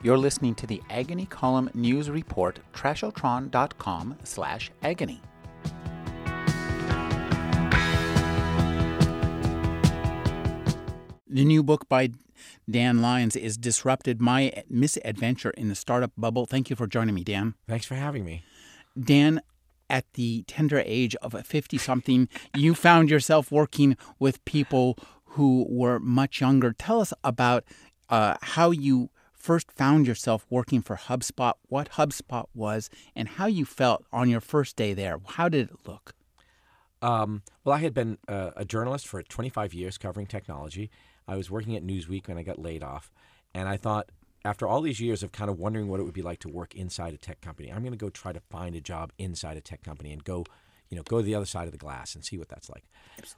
You're listening to the Agony Column News Report, trashotron.com slash agony. The new book by Dan Lyons is Disrupted My Misadventure in the Startup Bubble. Thank you for joining me, Dan. Thanks for having me. Dan, at the tender age of 50 something, you found yourself working with people who were much younger. Tell us about uh, how you first found yourself working for HubSpot, what HubSpot was, and how you felt on your first day there. How did it look? Um, well, I had been a journalist for 25 years covering technology. I was working at Newsweek when I got laid off, and I thought after all these years of kind of wondering what it would be like to work inside a tech company, I'm going to go try to find a job inside a tech company and go, you know, go to the other side of the glass and see what that's like.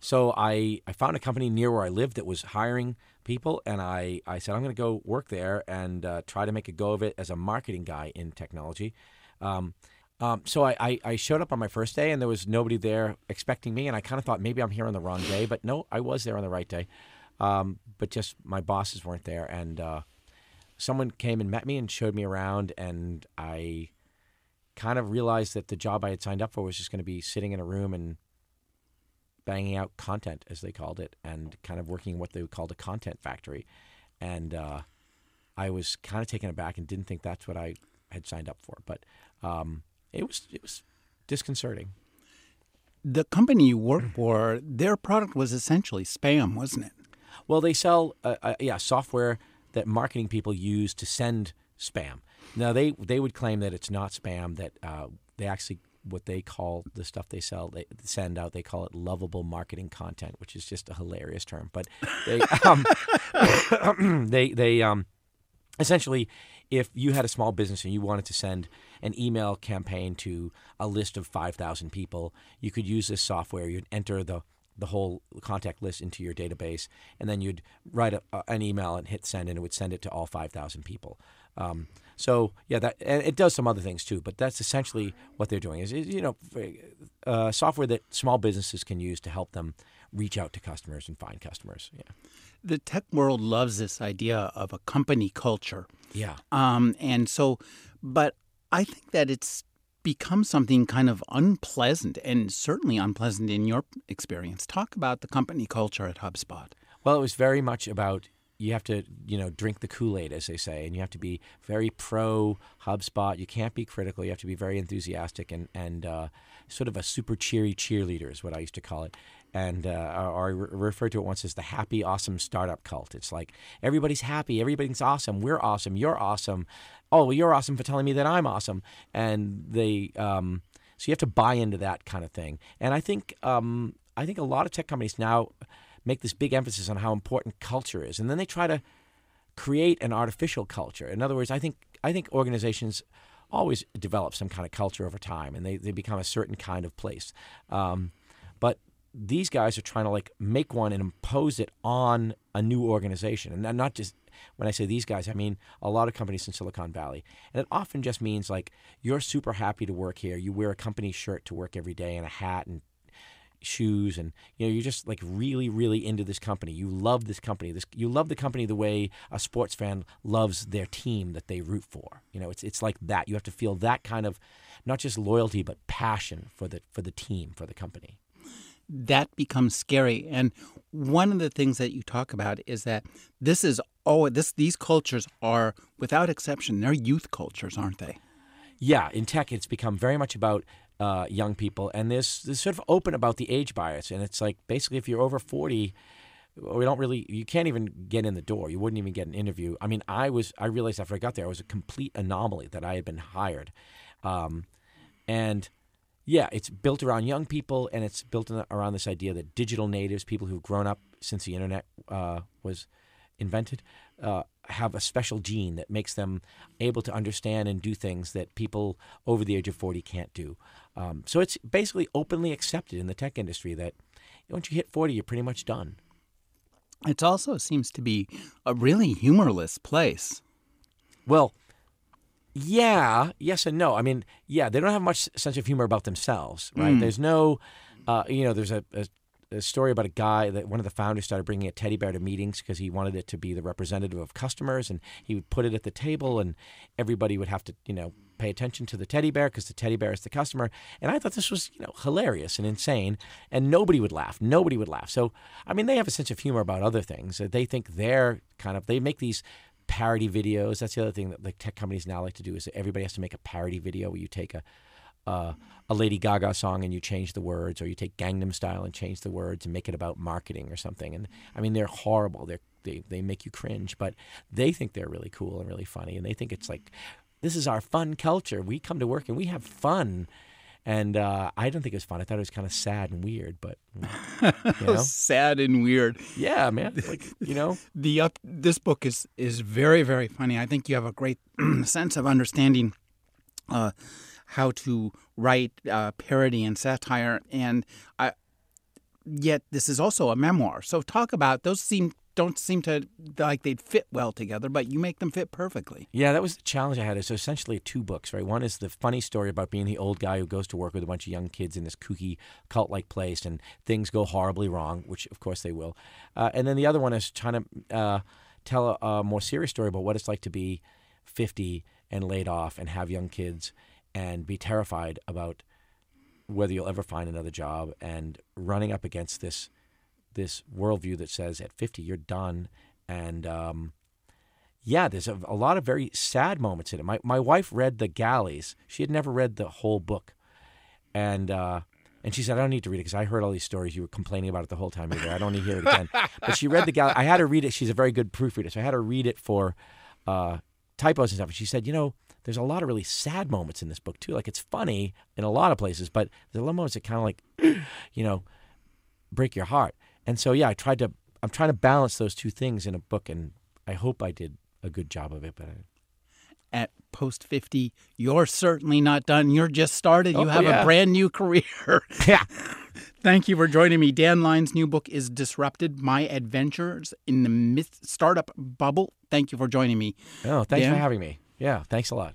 So I, I found a company near where I lived that was hiring people, and I, I said I'm going to go work there and uh, try to make a go of it as a marketing guy in technology. Um, um, so I, I, I, showed up on my first day, and there was nobody there expecting me, and I kind of thought maybe I'm here on the wrong day, but no, I was there on the right day. Um, but just my bosses weren't there, and uh, someone came and met me and showed me around, and I kind of realized that the job I had signed up for was just going to be sitting in a room and banging out content, as they called it, and kind of working what they called a content factory. And uh, I was kind of taken aback and didn't think that's what I had signed up for. But um, it was it was disconcerting. The company you worked for, their product was essentially spam, wasn't it? Well, they sell uh, uh, yeah software that marketing people use to send spam. Now they they would claim that it's not spam. That uh, they actually what they call the stuff they sell they send out they call it lovable marketing content, which is just a hilarious term. But they um, they they um, essentially if you had a small business and you wanted to send an email campaign to a list of 5,000 people, you could use this software. You'd enter the the whole contact list into your database, and then you'd write a, an email and hit send, and it would send it to all 5,000 people. Um, so yeah, that and it does some other things too, but that's essentially what they're doing. Is, is you know, uh, software that small businesses can use to help them reach out to customers and find customers. Yeah. The tech world loves this idea of a company culture. Yeah. Um, and so, but I think that it's become something kind of unpleasant and certainly unpleasant in your experience. Talk about the company culture at HubSpot. Well, it was very much about you have to, you know, drink the Kool-Aid, as they say, and you have to be very pro HubSpot. You can't be critical. You have to be very enthusiastic and and uh, sort of a super cheery cheerleader is what I used to call it. And uh, or I re- referred to it once as the happy, awesome startup cult. It's like everybody's happy, everybody's awesome, we're awesome, you're awesome oh, well, you're awesome for telling me that I'm awesome. And they, um, so you have to buy into that kind of thing. And I think, um, I think a lot of tech companies now make this big emphasis on how important culture is, and then they try to create an artificial culture. In other words, I think I think organizations always develop some kind of culture over time, and they, they become a certain kind of place. Um, but these guys are trying to like make one and impose it on a new organization, and not just when I say these guys, I mean a lot of companies in Silicon Valley. And it often just means like you're super happy to work here. You wear a company shirt to work every day and a hat and shoes and you know you're just like really really into this company. You love this company. This you love the company the way a sports fan loves their team that they root for. You know it's it's like that. You have to feel that kind of not just loyalty but passion for the for the team for the company. That becomes scary. And one of the things that you talk about is that this is oh this these cultures are without exception they're youth cultures, aren't they? Yeah, in tech it's become very much about uh, young people, and there's, there's sort of open about the age bias, and it's like basically if you're over forty. We don't really. You can't even get in the door. You wouldn't even get an interview. I mean, I was. I realized after I got there, I was a complete anomaly that I had been hired, um, and yeah, it's built around young people, and it's built around this idea that digital natives, people who've grown up since the internet uh, was invented, uh, have a special gene that makes them able to understand and do things that people over the age of 40 can't do. Um, so it's basically openly accepted in the tech industry that once you hit 40, you're pretty much done. It also seems to be a really humorless place. Well, yeah, yes and no. I mean, yeah, they don't have much sense of humor about themselves, right? Mm. There's no, uh, you know, there's a, a, a story about a guy that one of the founders started bringing a teddy bear to meetings because he wanted it to be the representative of customers, and he would put it at the table, and everybody would have to, you know, pay attention to the teddy bear because the teddy bear is the customer. And I thought this was, you know, hilarious and insane, and nobody would laugh. Nobody would laugh. So, I mean, they have a sense of humor about other things. They think they're kind of they make these parody videos. That's the other thing that like tech companies now like to do is everybody has to make a parody video where you take a uh, a Lady Gaga song and you change the words, or you take Gangnam Style and change the words and make it about marketing or something. And I mean, they're horrible. They're, they they make you cringe, but they think they're really cool and really funny, and they think it's like this is our fun culture. We come to work and we have fun. And uh, I don't think it was fun. I thought it was kind of sad and weird, but you know? sad and weird. Yeah, man. Like you know, the uh, this book is is very very funny. I think you have a great sense of understanding uh, how to write uh, parody and satire, and I, yet this is also a memoir. So talk about those seem don't seem to like they'd fit well together, but you make them fit perfectly. Yeah, that was the challenge I had. So essentially two books, right? One is the funny story about being the old guy who goes to work with a bunch of young kids in this kooky cult-like place, and things go horribly wrong, which of course they will. Uh, and then the other one is trying to uh, tell a, a more serious story about what it's like to be 50 and laid off and have young kids and be terrified about whether you'll ever find another job and running up against this this worldview that says at 50 you're done. And um, yeah there's a, a, lot of very sad moments in it. My, my wife read the galleys. She had never read the whole book. And uh, and she said i don't need to read it because i heard all these stories. You were complaining about it the whole time you were there. I don't need to hear it again. But she read the galley i had her read it. She's a very good proofreader. So i had her read it for uh, typos and stuff. And she said you know there's a lot of really sad moments in this book too like it's funny in a lot of places but there's a lot of moments that kind of like you know break your heart and so yeah, I tried to. I'm trying to balance those two things in a book, and I hope I did a good job of it. But I, at post 50, you're certainly not done. You're just started. Oh, you have yeah. a brand new career. yeah. Thank you for joining me. Dan Lyons' new book is Disrupted My Adventures in the Myth Startup Bubble. Thank you for joining me. Oh, thanks Dan? for having me. Yeah, thanks a lot.